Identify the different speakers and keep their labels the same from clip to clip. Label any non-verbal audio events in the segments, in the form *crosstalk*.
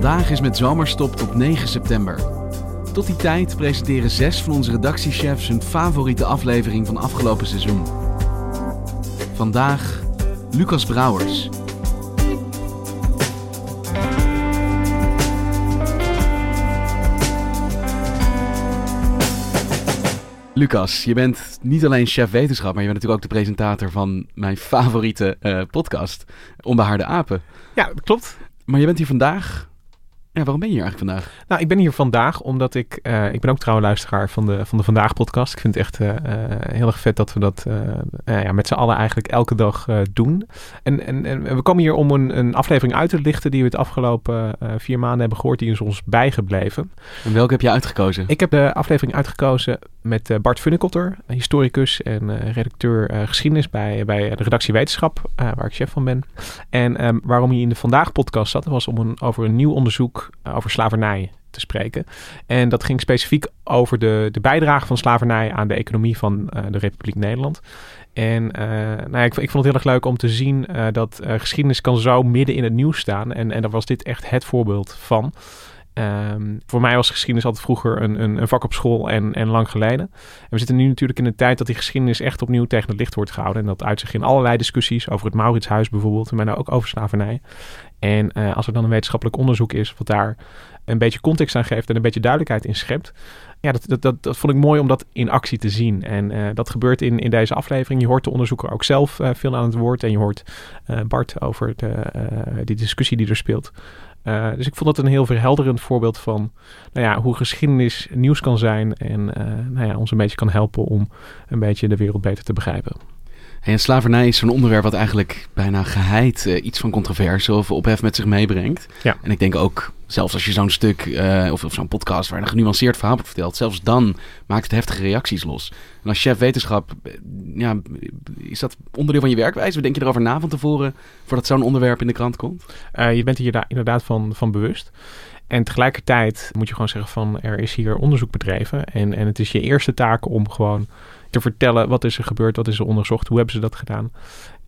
Speaker 1: Vandaag is met zomerstop tot 9 september. Tot die tijd presenteren zes van onze redactiechefs hun favoriete aflevering van afgelopen seizoen. Vandaag Lucas Brouwers. Lucas, je bent niet alleen chef wetenschap, maar je bent natuurlijk ook de presentator van mijn favoriete eh, podcast, Onbehaarde Apen.
Speaker 2: Ja, klopt.
Speaker 1: Maar je bent hier vandaag ja, waarom ben je hier eigenlijk vandaag?
Speaker 2: Nou, ik ben hier vandaag omdat ik... Uh, ik ben ook trouwe luisteraar van de, van de Vandaag podcast. Ik vind het echt uh, heel erg vet dat we dat ja, met z'n allen eigenlijk elke dag doen. En, en, en, we komen hier om een, een aflevering uit te lichten... die we het afgelopen vier maanden hebben gehoord. Die is ons bijgebleven.
Speaker 1: En welke heb je uitgekozen?
Speaker 2: Ik heb de aflevering uitgekozen met Bart Funnekotter. Historicus en redacteur geschiedenis bij, bij de redactie Wetenschap. waar ik chef van ben. En um, waarom hij in de Vandaag podcast zat... was om een, over een nieuw onderzoek eh, over slavernij te spreken. En dat ging specifiek over de, de bijdrage van slavernij aan de economie van uh, de Republiek Nederland. En uh, nou ja, ik, ik, vond het heel erg leuk om te zien dat geschiedenis kan zo midden in het nieuws staan. En, en daar was dit echt het voorbeeld van. Um, voor mij was geschiedenis altijd vroeger een, een, een, vak op school en, en lang geleden. En we zitten nu natuurlijk in een tijd dat die geschiedenis echt opnieuw tegen het licht wordt gehouden. En dat uitzicht in allerlei discussies over het Mauritshuis bijvoorbeeld, maar nou ook over slavernij. En uh, als er dan een wetenschappelijk onderzoek is wat daar een beetje context aan geeft en een beetje duidelijkheid in schept. Ja, dat, dat, dat, dat vond ik mooi om dat in actie te zien. En uh, dat gebeurt in, in deze aflevering. Je hoort de onderzoeker ook zelf uh, veel aan het woord. En je hoort Bart over de, die discussie die er speelt. Uh, dus ik vond het een heel verhelderend voorbeeld van nou ja, hoe geschiedenis nieuws kan zijn en uh, nou ja, ons een beetje kan helpen om een beetje de wereld beter te begrijpen.
Speaker 1: En slavernij is zo'n onderwerp wat eigenlijk bijna geheid uh, iets van controverse of ophef met zich meebrengt.
Speaker 2: Ja.
Speaker 1: En ik denk ook, zelfs als je zo'n stuk uh, of, of zo'n podcast waar een genuanceerd verhaal wordt verteld, zelfs dan maakt het heftige reacties los. En als chef wetenschap, ja, is dat onderdeel van je werkwijze? Denk je erover na van tevoren voordat zo'n onderwerp in de krant komt?
Speaker 2: Uh, je bent hier inderdaad van, van bewust. En tegelijkertijd moet je gewoon zeggen van er is hier onderzoek bedreven. En, en het is je eerste taak om gewoon te vertellen wat is er gebeurd, wat is er onderzocht, hoe hebben ze dat gedaan.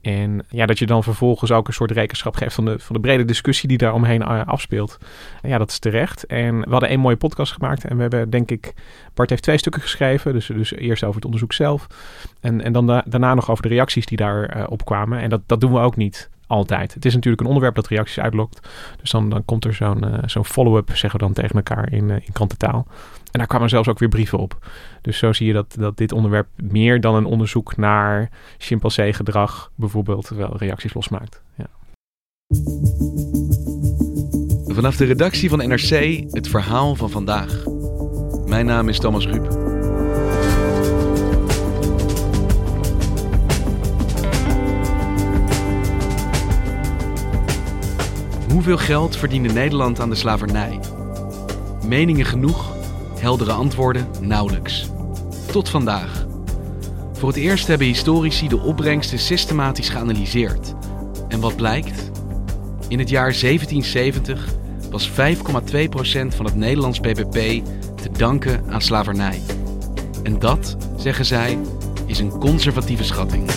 Speaker 2: En ja, dat je dan vervolgens ook een soort rekenschap geeft van de, van de brede discussie die daar omheen uh, afspeelt. En ja, dat is terecht. En we hadden één mooie podcast gemaakt. En we hebben, denk ik, Bart heeft twee stukken geschreven. Dus, dus eerst over het onderzoek zelf. En, en dan da daarna nog over de reacties die daarop op kwamen. En dat, dat doen we ook niet altijd. Het is natuurlijk een onderwerp dat reacties uitlokt. Dus dan, dan komt er zo'n uh, zo'n follow-up, zeggen we dan tegen elkaar in, in krantentaal. En daar kwamen zelfs ook weer brieven op. Dus zo zie je dat, dat dit onderwerp meer dan een onderzoek naar chimpansee-gedrag bijvoorbeeld wel reacties losmaakt. Ja.
Speaker 1: Vanaf de redactie van NRC het verhaal van vandaag. Mijn naam is Thomas Ruip. Hoeveel geld verdiende Nederland aan de slavernij? Meningen genoeg, heldere antwoorden nauwelijks. Tot vandaag. Voor het eerst hebben historici de opbrengsten systematisch geanalyseerd. En wat blijkt? In het jaar 1770 was 5,2% van het Nederlands BBP te danken aan slavernij. En dat, zeggen zij, is een conservatieve schatting.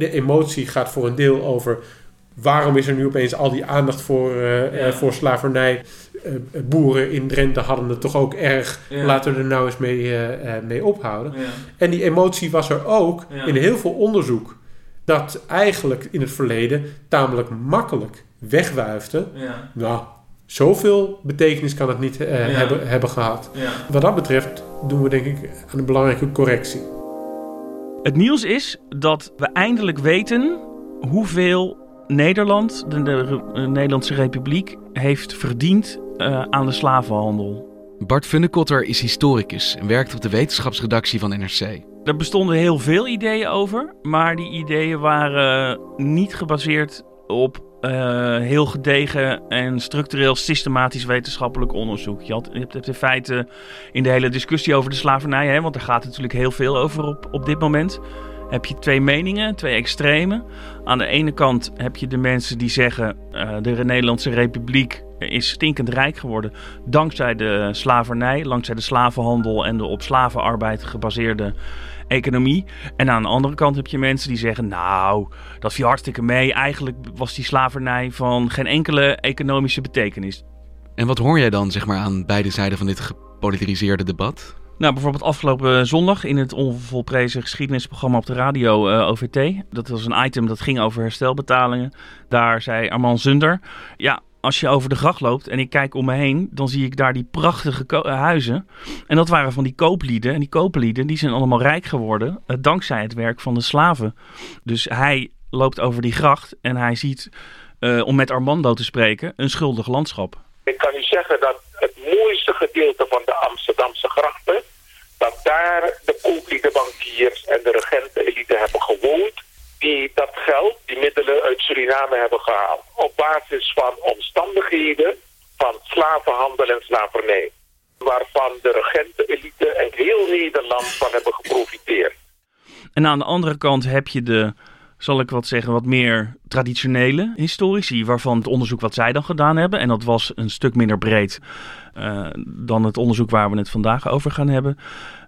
Speaker 3: De emotie gaat voor een deel over waarom is er nu opeens al die aandacht voor, uh, ja. uh, voor slavernij. Uh, boeren in Drenthe hadden het toch ook erg. Ja. Laten we er nou eens mee, mee ophouden. Ja. En die emotie was er ook in heel veel onderzoek. Dat eigenlijk in het verleden tamelijk makkelijk wegwuifde.
Speaker 4: Ja.
Speaker 3: Nou, zoveel betekenis kan het niet eh, hebben, hebben gehad. Wat dat betreft doen we denk ik aan een belangrijke correctie.
Speaker 4: Het nieuws is dat we eindelijk weten hoeveel Nederland, de, de, de Nederlandse Republiek, heeft verdiend eh, aan de slavenhandel.
Speaker 1: Bart Funnekotter is historicus en werkt op de wetenschapsredactie van NRC.
Speaker 4: Er bestonden heel veel ideeën over, maar die ideeën waren niet gebaseerd op eh, heel gedegen en structureel systematisch wetenschappelijk onderzoek. Je, had, hebt in feite in de hele discussie over de slavernij, hè, want daar gaat natuurlijk heel veel over op, op dit moment, heb je twee meningen, twee extremen. Aan de ene kant heb je de mensen die zeggen eh, de Nederlandse Republiek is stinkend rijk geworden dankzij de slavernij, dankzij de slavenhandel en de op slavenarbeid gebaseerde economie. En aan de andere kant heb je mensen die zeggen: Nou, dat viel hartstikke mee. Eigenlijk was die slavernij van geen enkele economische betekenis.
Speaker 1: En wat hoor jij dan zeg maar, aan beide zijden van dit gepolariseerde debat?
Speaker 4: Nou, bijvoorbeeld afgelopen zondag in het onvolprezen geschiedenisprogramma op de radio eh, OVT. Dat was een item dat ging over herstelbetalingen. Daar zei Armand Zunder: Ja, als je over de gracht loopt en ik kijk om me heen, dan zie ik daar die prachtige eh, huizen. En dat waren van die kooplieden. En die kooplieden die zijn allemaal rijk geworden eh, dankzij het werk van de slaven. Dus hij loopt over die gracht en hij ziet, eh, om met Armando te spreken, een schuldig landschap.
Speaker 5: Ik kan u zeggen dat het mooiste gedeelte van de Amsterdamse grachten, dat daar de koopliedenbankiers en de regentenelite hebben gewoond, die dat geld, die middelen uit Suriname hebben gehaald. Op basis van omstandigheden van slavenhandel en slavernij. Waarvan de regentenelite en heel Nederland van hebben geprofiteerd.
Speaker 4: En aan de andere kant heb je de, zal ik wat zeggen, wat meer traditionele historici, waarvan het onderzoek wat zij dan gedaan hebben, en dat was een stuk minder breed eh, dan het onderzoek waar we het vandaag over gaan hebben,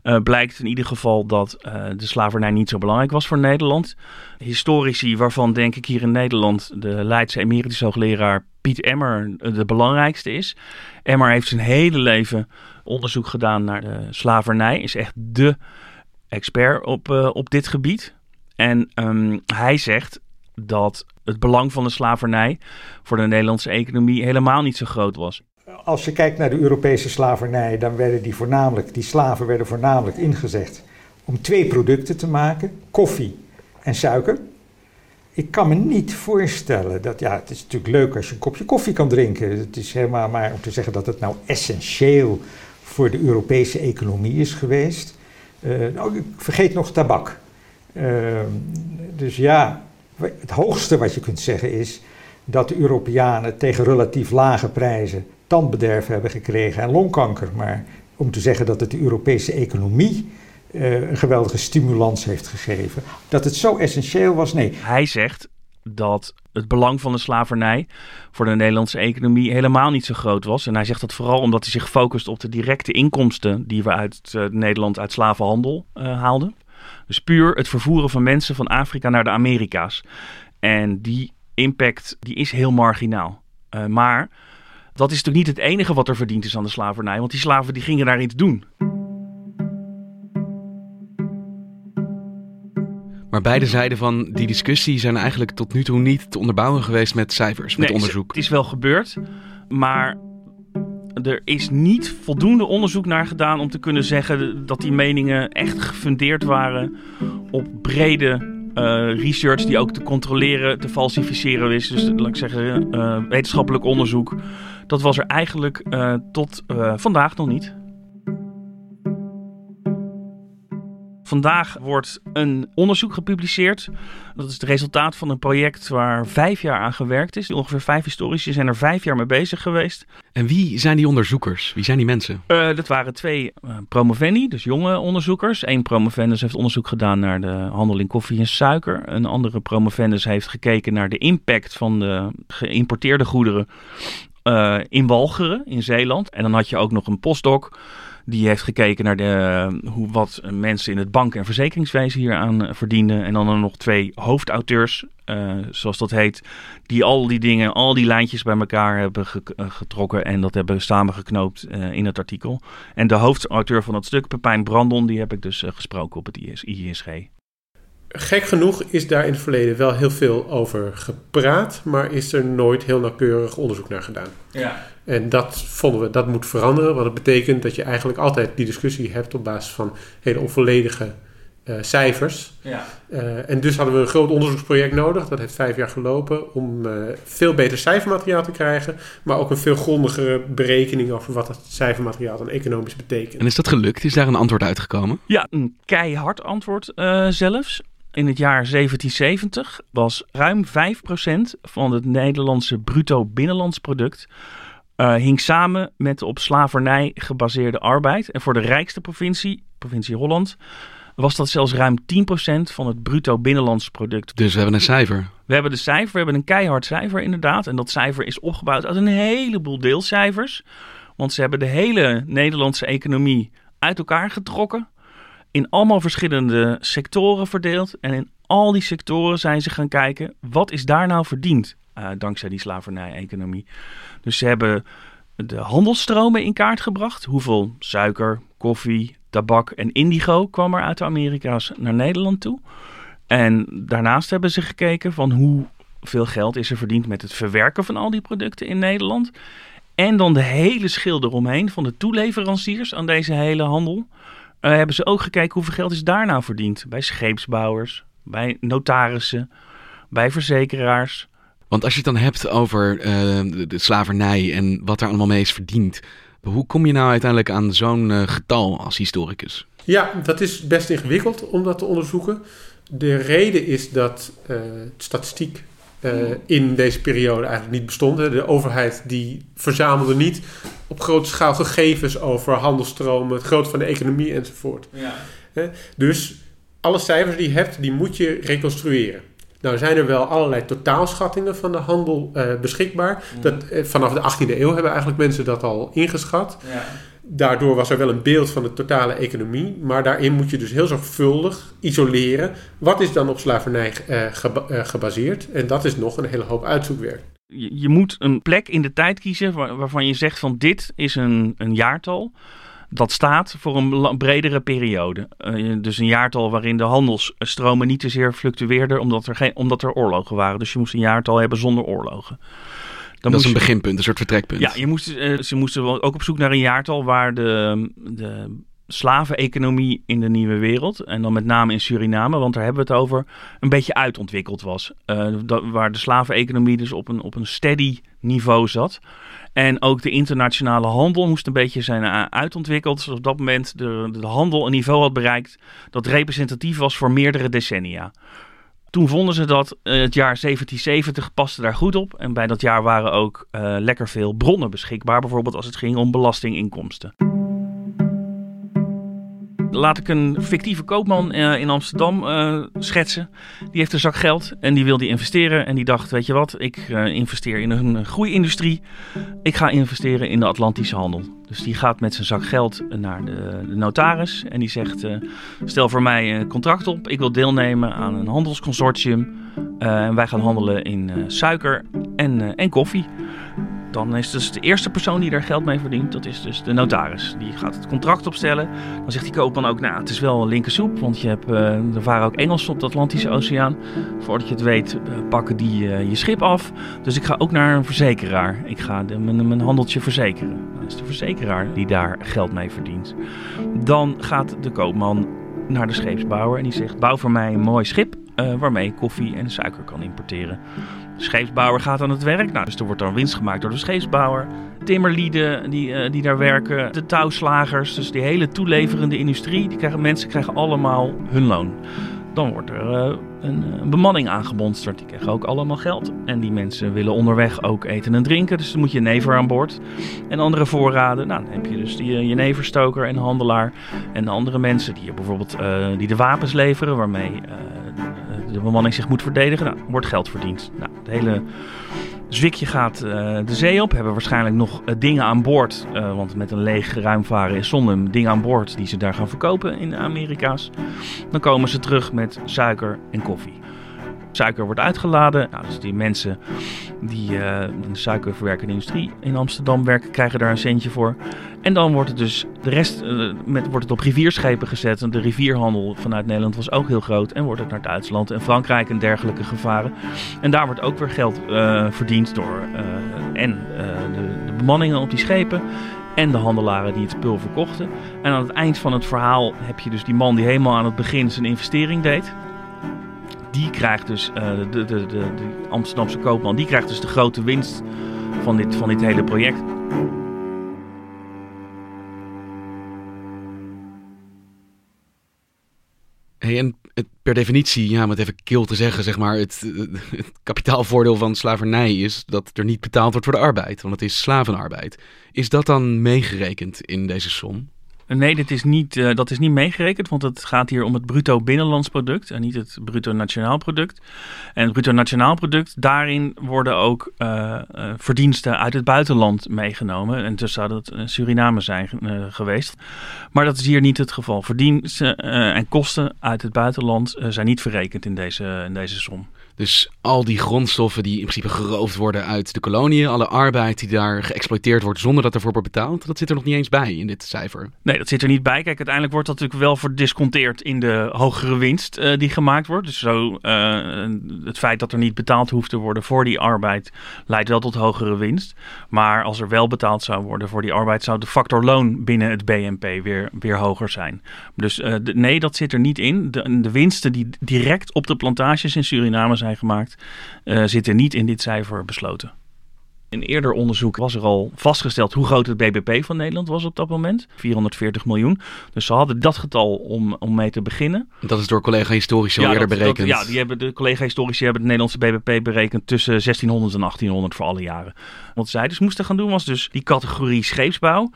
Speaker 4: eh, blijkt in ieder geval dat eh, de slavernij niet zo belangrijk was voor Nederland. Historici, waarvan denk ik hier in Nederland de Leidse emeritus hoogleraar Piet Emmer de belangrijkste is. Emmer heeft zijn hele leven onderzoek gedaan naar de slavernij, is echt de expert op, op dit gebied. En ehm, hij zegt dat het belang van de slavernij voor de Nederlandse economie helemaal niet zo groot was.
Speaker 6: Als je kijkt naar de Europese slavernij, dan werden die voornamelijk, die slaven werden voornamelijk ingezet om twee producten te maken: koffie en suiker. Ik kan me niet voorstellen dat, ja, het is natuurlijk leuk als je een kopje koffie kan drinken. Het is helemaal maar om te zeggen dat het nou essentieel voor de Europese economie is geweest. Eh, nou, ik vergeet nog tabak. Uh, dus ja, het hoogste wat je kunt zeggen is dat de Europeanen tegen relatief lage prijzen tandbederf hebben gekregen en longkanker. Maar om te zeggen dat het de Europese economie uh, een geweldige stimulans heeft gegeven, dat het zo essentieel was, nee.
Speaker 4: Hij zegt dat het belang van de slavernij voor de Nederlandse economie helemaal niet zo groot was. En hij zegt dat vooral omdat hij zich focust op de directe inkomsten die we uit uh, Nederland uit slavenhandel uh, haalden. Dus puur het vervoeren van mensen van Afrika naar de Amerika's. En die impact die is heel marginaal. Uh, maar dat is natuurlijk niet het enige wat er verdiend is aan de slavernij. Want die slaven die gingen daar iets doen.
Speaker 1: Maar beide zijden van die discussie zijn eigenlijk tot nu toe niet te onderbouwen geweest met cijfers, met
Speaker 4: nee,
Speaker 1: onderzoek.
Speaker 4: Het is wel gebeurd, maar er is niet voldoende onderzoek naar gedaan om te kunnen zeggen dat die meningen echt gefundeerd waren op brede uh, research die ook te controleren, te falsificeren is. Dus laat ik zeggen, uh, wetenschappelijk onderzoek. Dat was er eigenlijk uh, tot vandaag nog niet. Vandaag wordt een onderzoek gepubliceerd. Dat is het resultaat van een project waar vijf jaar aan gewerkt is. Ongeveer vijf historici zijn er vijf jaar mee bezig geweest.
Speaker 1: En wie zijn die onderzoekers? Wie zijn die mensen?
Speaker 4: Uh, dat waren twee uh, promovendi, dus jonge onderzoekers. Eén promovendus heeft onderzoek gedaan naar de handel in koffie en suiker. Een andere promovendus heeft gekeken naar de impact van de geïmporteerde goederen uh, in Walcheren, in Zeeland. En dan had je ook nog een postdoc. Die heeft gekeken naar de, hoe, wat mensen in het bank- en verzekeringswezen hier aan verdienden. En dan er nog twee hoofdauteurs, uh, zoals dat heet, die al die dingen, al die lijntjes bij elkaar hebben ge getrokken en dat hebben samengeknoopt uh, in het artikel. En de hoofdauteur van dat stuk, Pepijn Brandon, die heb ik dus gesproken op het IS ISG.
Speaker 3: Gek genoeg is daar in het verleden wel heel veel over gepraat, maar is er nooit heel nauwkeurig onderzoek naar gedaan.
Speaker 4: Ja.
Speaker 3: En dat vonden we, dat moet veranderen, want het betekent dat je eigenlijk altijd die discussie hebt op basis van hele onvolledige uh, cijfers.
Speaker 4: Ja.
Speaker 3: Uh, en dus hadden we een groot onderzoeksproject nodig, dat heeft vijf jaar gelopen, om uh, veel beter cijfermateriaal te krijgen, maar ook een veel grondigere berekening over wat dat cijfermateriaal dan economisch betekent.
Speaker 1: En is dat gelukt? Is daar een antwoord uitgekomen?
Speaker 4: Ja, een keihard antwoord uh, zelfs. In het jaar 1770 was ruim 5% van het Nederlandse bruto binnenlands product uh, hing samen met de op slavernij gebaseerde arbeid. En voor de rijkste provincie, provincie Holland, was dat zelfs ruim 10% van het bruto binnenlands product.
Speaker 1: Dus we hebben een cijfer.
Speaker 4: We hebben de cijfer, we hebben een keihard cijfer inderdaad. En dat cijfer is opgebouwd uit een heleboel deelcijfers. Want ze hebben de hele Nederlandse economie uit elkaar getrokken. In allemaal verschillende sectoren verdeeld. En in al die sectoren zijn ze gaan kijken, wat is daar nou verdiend? Uh, dankzij die slavernij-economie. Dus ze hebben de handelsstromen in kaart gebracht. Hoeveel suiker, koffie, tabak en indigo kwam er uit de Amerika's naar Nederland toe. En daarnaast hebben ze gekeken van hoeveel geld is er verdiend met het verwerken van al die producten in Nederland. En dan de hele schil eromheen van de toeleveranciers aan deze hele handel. Uh, hebben ze ook gekeken hoeveel geld is daar nou verdiend. Bij scheepsbouwers, bij notarissen, bij verzekeraars.
Speaker 1: Want als je het dan hebt over uh, de, de slavernij en wat daar allemaal mee is verdiend. Hoe kom je nou uiteindelijk aan zo'n uh, getal als historicus?
Speaker 3: Ja, dat is best ingewikkeld om dat te onderzoeken. De reden is dat uh, statistiek uh, in deze periode eigenlijk niet bestond. De overheid die verzamelde niet op grote schaal gegevens over handelstromen, het grootte van de economie enzovoort.
Speaker 4: Ja.
Speaker 3: Dus alle cijfers die je hebt, die moet je reconstrueren. Nou zijn er wel allerlei totaalschattingen van de handel uh, beschikbaar. Mm. Dat, uh, vanaf de 18e eeuw hebben eigenlijk mensen dat al ingeschat.
Speaker 4: Ja.
Speaker 3: Daardoor was er wel een beeld van de totale economie. Maar daarin moet je dus heel zorgvuldig isoleren. Wat is dan op slavernij uh, geba gebaseerd? En dat is nog een hele hoop uitzoekwerk.
Speaker 4: Je, je moet een plek in de tijd kiezen waar, waarvan je zegt van dit is een, een jaartal dat staat voor een bredere periode. Uh, dus een jaartal waarin de handelsstromen niet te zeer fluctueerden omdat er, geen, omdat er oorlogen waren. Dus je moest een jaartal hebben zonder oorlogen.
Speaker 1: Dan dat is een beginpunt, een soort vertrekpunt.
Speaker 4: Ja, je moest, uh, ze moesten ook op zoek naar een jaartal waar de, de slaveneconomie in de nieuwe wereld, en dan met name in Suriname, want daar hebben we het over, een beetje uitontwikkeld was. Uh, dat, waar de slaveneconomie dus op een, op een steady niveau zat. En ook de internationale handel moest een beetje zijn uitontwikkeld. Zodat op dat moment de, de handel een niveau had bereikt dat representatief was voor meerdere decennia. Toen vonden ze dat uh, het jaar 1770 paste daar goed op. En bij dat jaar waren ook uh, lekker veel bronnen beschikbaar. Bijvoorbeeld als het ging om belastinginkomsten. Laat ik een fictieve koopman uh, in Amsterdam uh, schetsen. Die heeft een zak geld en die wilde investeren. En die dacht, weet je wat, ik uh, investeer in een groeiindustrie. Ik ga investeren in de Atlantische handel. Dus die gaat met zijn zak geld naar de, de notaris. En die zegt, stel voor mij een contract op. Ik wil deelnemen aan een handelsconsortium. en wij gaan handelen in suiker en, en koffie. Dan is dus de eerste persoon die daar geld mee verdient, dat is dus de notaris. Die gaat het contract opstellen. Dan zegt die koopman ook, nou, het is wel linkersoep, want je hebt, uh, er varen ook Engelsen op de Atlantische Oceaan. Voordat je het weet, uh, pakken die uh, je schip af. Dus ik ga ook naar een verzekeraar. Ik ga mijn, mijn handeltje verzekeren. Dan is de verzekeraar die daar geld mee verdient. Dan gaat de koopman naar de scheepsbouwer en die zegt, bouw voor mij een mooi schip waarmee ik koffie en suiker kan importeren. De scheepsbouwer gaat aan het werk. Nou, dus er wordt dan winst gemaakt door de scheepsbouwer. Timmerlieden die, uh, die daar werken. De touwslagers. Dus die hele toeleverende industrie. Die krijgen, mensen krijgen allemaal hun loon. Dan wordt er uh, een, bemanning aangebonsterd. Die krijgen ook allemaal geld. En die mensen willen onderweg ook eten en drinken. Dus dan moet je never aan boord. En andere voorraden. Nou, dan heb je dus die jeneverstoker en handelaar. En de andere mensen die bijvoorbeeld die de wapens leveren. Waarmee de bemanning zich moet verdedigen, nou, wordt geld verdiend. Nou, het hele zwikje gaat uh, de zee op. Hebben waarschijnlijk nog uh, dingen aan boord. Uh, want met een leeg ruimvaren is zonde dingen aan boord die ze daar gaan verkopen in de Amerika's. Dan komen ze terug met suiker en koffie. Suiker wordt uitgeladen. Nou, dus die mensen die in de suikerverwerkende industrie in Amsterdam werken, krijgen daar een centje voor. En dan wordt het dus de rest uh, met, wordt het op rivierschepen gezet. En de rivierhandel vanuit Nederland was ook heel groot. En wordt het naar Duitsland en Frankrijk en dergelijke gevaren. En daar wordt ook weer geld uh, verdiend door en de, de bemanningen op die schepen en de handelaren die het spul verkochten. En aan het eind van het verhaal heb je dus die man die helemaal aan het begin zijn investering deed. Die krijgt dus, de, de, de, de, Amsterdamse koopman, die krijgt dus de grote winst van dit, van dit hele project.
Speaker 1: En het, per definitie, ja, met even kil te zeggen, zeg maar, het, het, kapitaalvoordeel van slavernij is dat er niet betaald wordt voor de arbeid, want het is slavenarbeid. Is dat dan meegerekend in deze som?
Speaker 4: Nee, is niet, uh, dat is niet meegerekend, want het gaat hier om het bruto binnenlands product en niet het bruto nationaal product. En het bruto nationaal product, daarin worden ook uh, uh, verdiensten uit het buitenland meegenomen. En dus zou dat Suriname zijn geweest. Maar dat is hier niet het geval. Verdiensten en kosten uit het buitenland zijn niet verrekend in deze, in deze som.
Speaker 1: Dus al die grondstoffen die in principe geroofd worden uit de koloniën, alle arbeid die daar geëxploiteerd wordt zonder dat ervoor wordt betaald, dat zit er nog niet eens bij in dit cijfer.
Speaker 4: Nee, dat zit er niet bij. Kijk, uiteindelijk wordt dat natuurlijk wel verdisconteerd in de hogere winst uh, die gemaakt wordt. Dus zo, uh, het feit dat er niet betaald hoeft te worden voor die arbeid leidt wel tot hogere winst. Maar als er wel betaald zou worden voor die arbeid, zou de factor loon binnen het BNP weer, weer hoger zijn. Dus de, nee, dat zit er niet in. De, de winsten die direct op de plantages in Suriname zijn gemaakt, uh, zitten niet in dit cijfer besloten. In eerder onderzoek was er al vastgesteld hoe groot het BBP van Nederland was op dat moment. 440 miljoen. Dus ze hadden dat getal om, om mee te beginnen.
Speaker 1: Dat is door collega-historici al ja, eerder berekend. Dat,
Speaker 4: ja, die hebben, de collega-historici hebben het Nederlandse BBP berekend tussen 1600 en 1800 voor alle jaren. Wat zij dus moesten gaan doen was dus die categorie scheepsbouw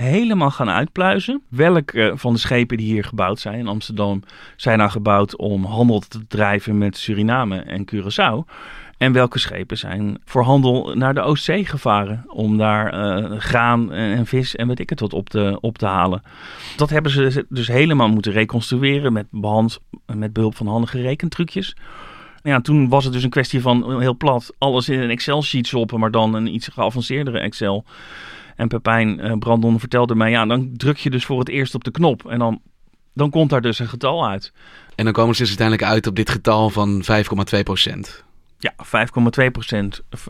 Speaker 4: helemaal gaan uitpluizen. Welke van de schepen die hier gebouwd zijn in Amsterdam zijn nou gebouwd om handel te drijven met Suriname en Curaçao? En welke schepen zijn voor handel naar de Oostzee gevaren om daar uh, graan en, vis en weet ik het wat op te, op te halen. Dat hebben ze dus helemaal moeten reconstrueren met, behand, met behulp van handige rekentrucjes. Ja, toen was het dus een kwestie van heel plat alles in een Excel-sheet stoppen, maar dan een iets geavanceerdere Excel. En Pepijn uh, Brandon vertelde mij, ja, dan druk je dus voor het eerst op de knop. En dan, dan komt daar dus een getal uit.
Speaker 1: En dan komen ze dus uiteindelijk uit op dit getal van 5,2 procent.
Speaker 4: Ja, 5,2%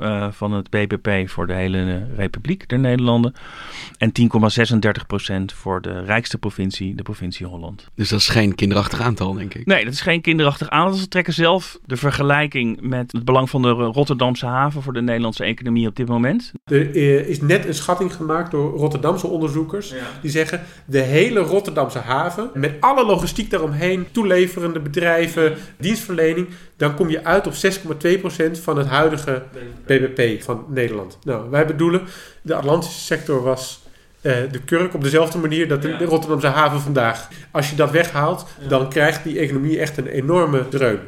Speaker 4: uh, van het BBP voor de hele Republiek der Nederlanden. En 10,36% voor de rijkste provincie, de provincie Holland.
Speaker 1: Dus dat is geen kinderachtig aantal, denk ik?
Speaker 4: Nee, dat is geen kinderachtig aantal. Ze trekken zelf de vergelijking met het belang van de Rotterdamse haven voor de Nederlandse economie op dit moment.
Speaker 3: Er eh, is net een schatting gemaakt door Rotterdamse onderzoekers. Ja. Die zeggen de hele Rotterdamse haven, met alle logistiek daaromheen, toeleverende bedrijven, dienstverlening, dan kom je uit op 6,2% van het huidige BBP van Nederland. Nou, wij bedoelen, de Atlantische sector was uh, de kurk op dezelfde manier dat de, ja. de Rotterdamse haven vandaag. Als je dat weghaalt, ja. dan krijgt die economie echt een enorme dreun.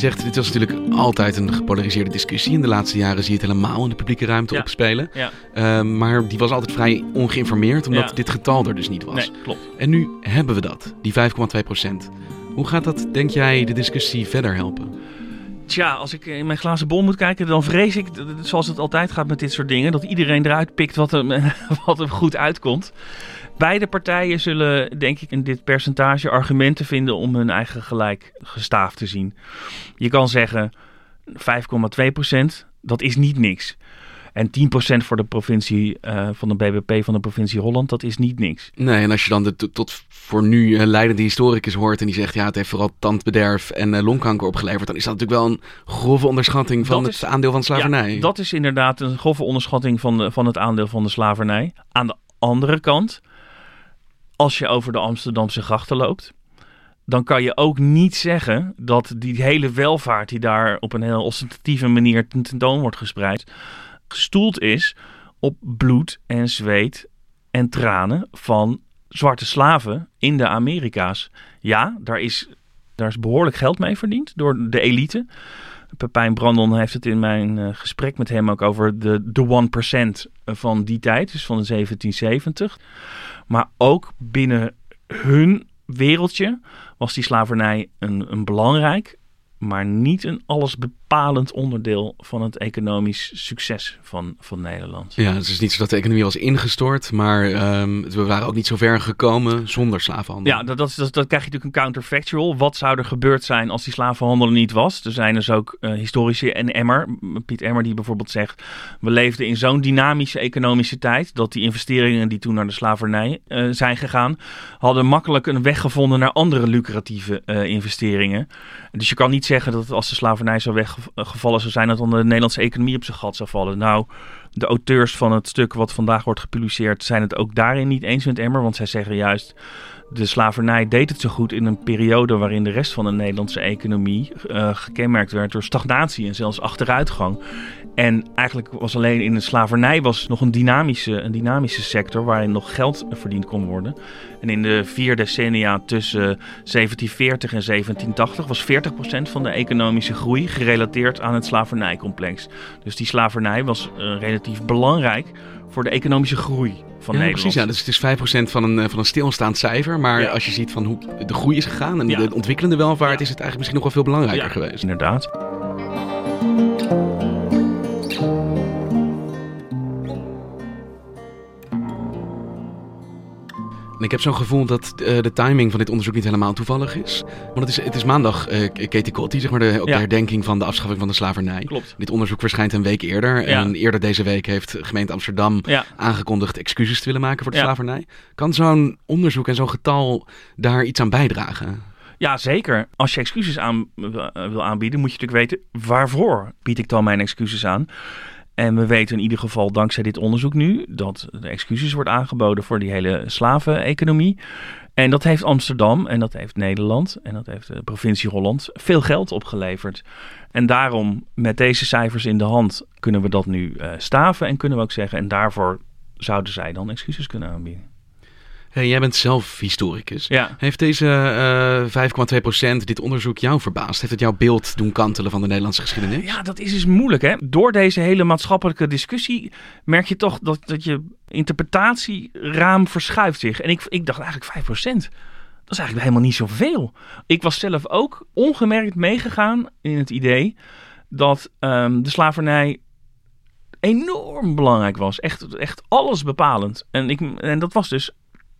Speaker 1: Je zegt, dit was natuurlijk altijd een gepolariseerde discussie. In de laatste jaren zie je het helemaal in de publieke ruimte
Speaker 4: ja.
Speaker 1: opspelen.
Speaker 4: Ja.
Speaker 1: Uh, maar die was altijd vrij ongeïnformeerd, omdat
Speaker 4: Ja.
Speaker 1: dit getal er dus niet was.
Speaker 4: Nee, klopt.
Speaker 1: En nu hebben we dat, die 5,2 procent. Hoe gaat dat, denk jij, de discussie verder helpen?
Speaker 4: Tja, als ik in mijn glazen bol moet kijken, dan vrees ik, zoals het altijd gaat met dit soort dingen, dat iedereen eruit pikt wat hem, *laughs* wat goed uitkomt. Beide partijen zullen, denk ik, in dit percentage argumenten vinden om hun eigen gelijk gestaafd te zien. Je kan zeggen 5,2% dat is niet niks. En 10% voor de provincie uh, van de BBP van de provincie Holland, dat is niet niks.
Speaker 1: Nee, en als je dan de tot, voor nu uh, leidende historicus hoort en die zegt ja, het heeft vooral tandbederf en uh, longkanker opgeleverd, dan is dat natuurlijk wel een grove onderschatting van
Speaker 4: Dat
Speaker 1: het
Speaker 4: is-
Speaker 1: aandeel van slavernij.
Speaker 4: Ja, dat is inderdaad een grove onderschatting van, de, van het aandeel van de slavernij. Aan de andere kant, als je over de Amsterdamse grachten loopt, dan kan je ook niet zeggen dat die hele welvaart die daar op een heel ostentatieve manier ten- tentoon wordt gespreid, gestoeld is op bloed en zweet en tranen van zwarte slaven in de Amerika's. Ja, daar is, daar is behoorlijk geld mee verdiend door de elite. Pepijn Brandon heeft het in mijn uh, gesprek met hem ook over de, de 1% van die tijd, dus van de 1770. Maar ook binnen hun wereldje was die slavernij een, een belangrijk, maar niet een allesbepalend onderdeel van het economisch succes van, van Nederland.
Speaker 1: Ja, het is niet zo dat de economie was ingestort, maar um, we waren ook niet zo ver gekomen zonder slavenhandel.
Speaker 4: Ja, dat, dat, dat, dat krijg je natuurlijk een counterfactual. Wat zou er gebeurd zijn als die slavenhandel er niet was? Er zijn dus ook uh, historici en Emmer, Piet Emmer, die bijvoorbeeld zegt: we leefden in zo'n dynamische economische tijd dat die investeringen die toen naar de slavernij uh, zijn gegaan, hadden makkelijk een weg gevonden naar andere lucratieve uh, investeringen. Dus je kan niet zeggen dat als de slavernij zou weggevallen zou zijn, dat dan de Nederlandse economie op zijn gat zou vallen. Nou, de auteurs van het stuk wat vandaag wordt gepubliceerd zijn het ook daarin niet eens met Emmer, want zij zeggen juist de slavernij deed het zo goed in een periode waarin de rest van de Nederlandse economie uh, gekenmerkt werd door stagnatie en zelfs achteruitgang. En eigenlijk was alleen in de slavernij was nog een dynamische, een dynamische sector waarin nog geld verdiend kon worden. En in de vier decennia tussen 1740 en 1780 was 40% van de economische groei gerelateerd aan het slavernijcomplex. Dus die slavernij was uh, relatief belangrijk voor de economische groei van
Speaker 1: ja,
Speaker 4: Nederland.
Speaker 1: Precies, ja. Dus het is 5% van een, eh, van een stilstaand cijfer. Maar ja. als je ziet van hoe de groei is gegaan en ja. de ontwikkelende welvaart, is het eigenlijk misschien nog wel veel belangrijker geweest.
Speaker 4: Inderdaad.
Speaker 1: Ik heb zo'n gevoel dat uh, de timing van dit onderzoek niet helemaal toevallig is. Want het is, het is maandag, uh, Katie Kotti, zeg maar, de, ook ja. de herdenking van de afschaffing van de slavernij.
Speaker 4: Klopt.
Speaker 1: Dit onderzoek verschijnt een week eerder. Ja. En eerder deze week heeft gemeente Amsterdam
Speaker 4: ja.
Speaker 1: aangekondigd excuses te willen maken voor de slavernij. Kan zo'n onderzoek en zo'n getal daar iets aan bijdragen?
Speaker 4: Ja, zeker. Als je excuses aan, wil aanbieden, moet je natuurlijk weten waarvoor bied ik dan mijn excuses aan. En we weten in ieder geval dankzij dit onderzoek nu dat de excuses wordt aangeboden voor die hele slaveneconomie. En dat heeft Amsterdam en dat heeft Nederland en dat heeft de provincie Holland veel geld opgeleverd. En daarom, met deze cijfers in de hand, kunnen we dat nu uh, staven en kunnen we ook zeggen. En daarvoor zouden zij dan excuses kunnen aanbieden.
Speaker 1: Hey, jij bent zelf historicus.
Speaker 4: Ja.
Speaker 1: Heeft deze uh, 5,2% dit onderzoek jou verbaasd? Heeft het jouw beeld doen kantelen van de Nederlandse geschiedenis?
Speaker 4: Ja, dat is dus moeilijk. Hè? Door deze hele maatschappelijke discussie merk je toch dat, dat je interpretatieraam verschuift zich. En ik, ik dacht eigenlijk 5%. Dat is eigenlijk helemaal niet zoveel. Ik was zelf ook ongemerkt meegegaan in het idee dat um, de slavernij enorm belangrijk was. Echt, echt alles bepalend. En, ik, en dat was dus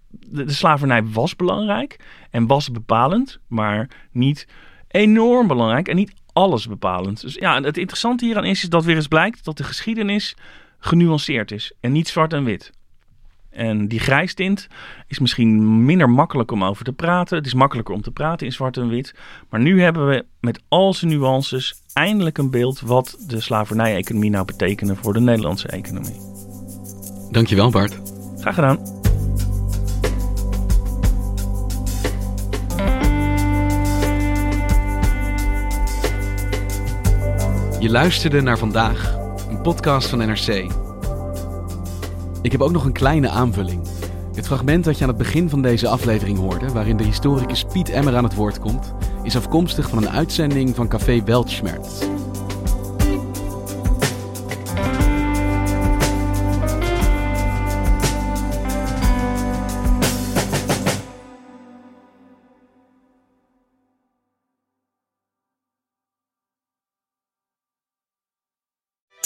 Speaker 4: de, de, slavernij was belangrijk en was bepalend, maar niet enorm belangrijk en niet alles bepalend. Dus ja, het interessante hieraan is, is dat weer eens blijkt dat de geschiedenis genuanceerd is en niet zwart en wit. En die grijstint is misschien minder makkelijk om over te praten. Het is makkelijker om te praten in zwart en wit. Maar nu hebben we met al zijn nuances eindelijk een beeld wat de slavernij-economie nou betekende voor de Nederlandse economie.
Speaker 1: Dankjewel Bart.
Speaker 4: Graag gedaan.
Speaker 1: Je luisterde naar vandaag, een podcast van NRC. Ik heb ook nog een kleine aanvulling. Het fragment dat je aan het begin van deze aflevering hoorde, waarin de historicus Piet Emmer aan het woord komt, is afkomstig van een uitzending van Café Weltschmerz.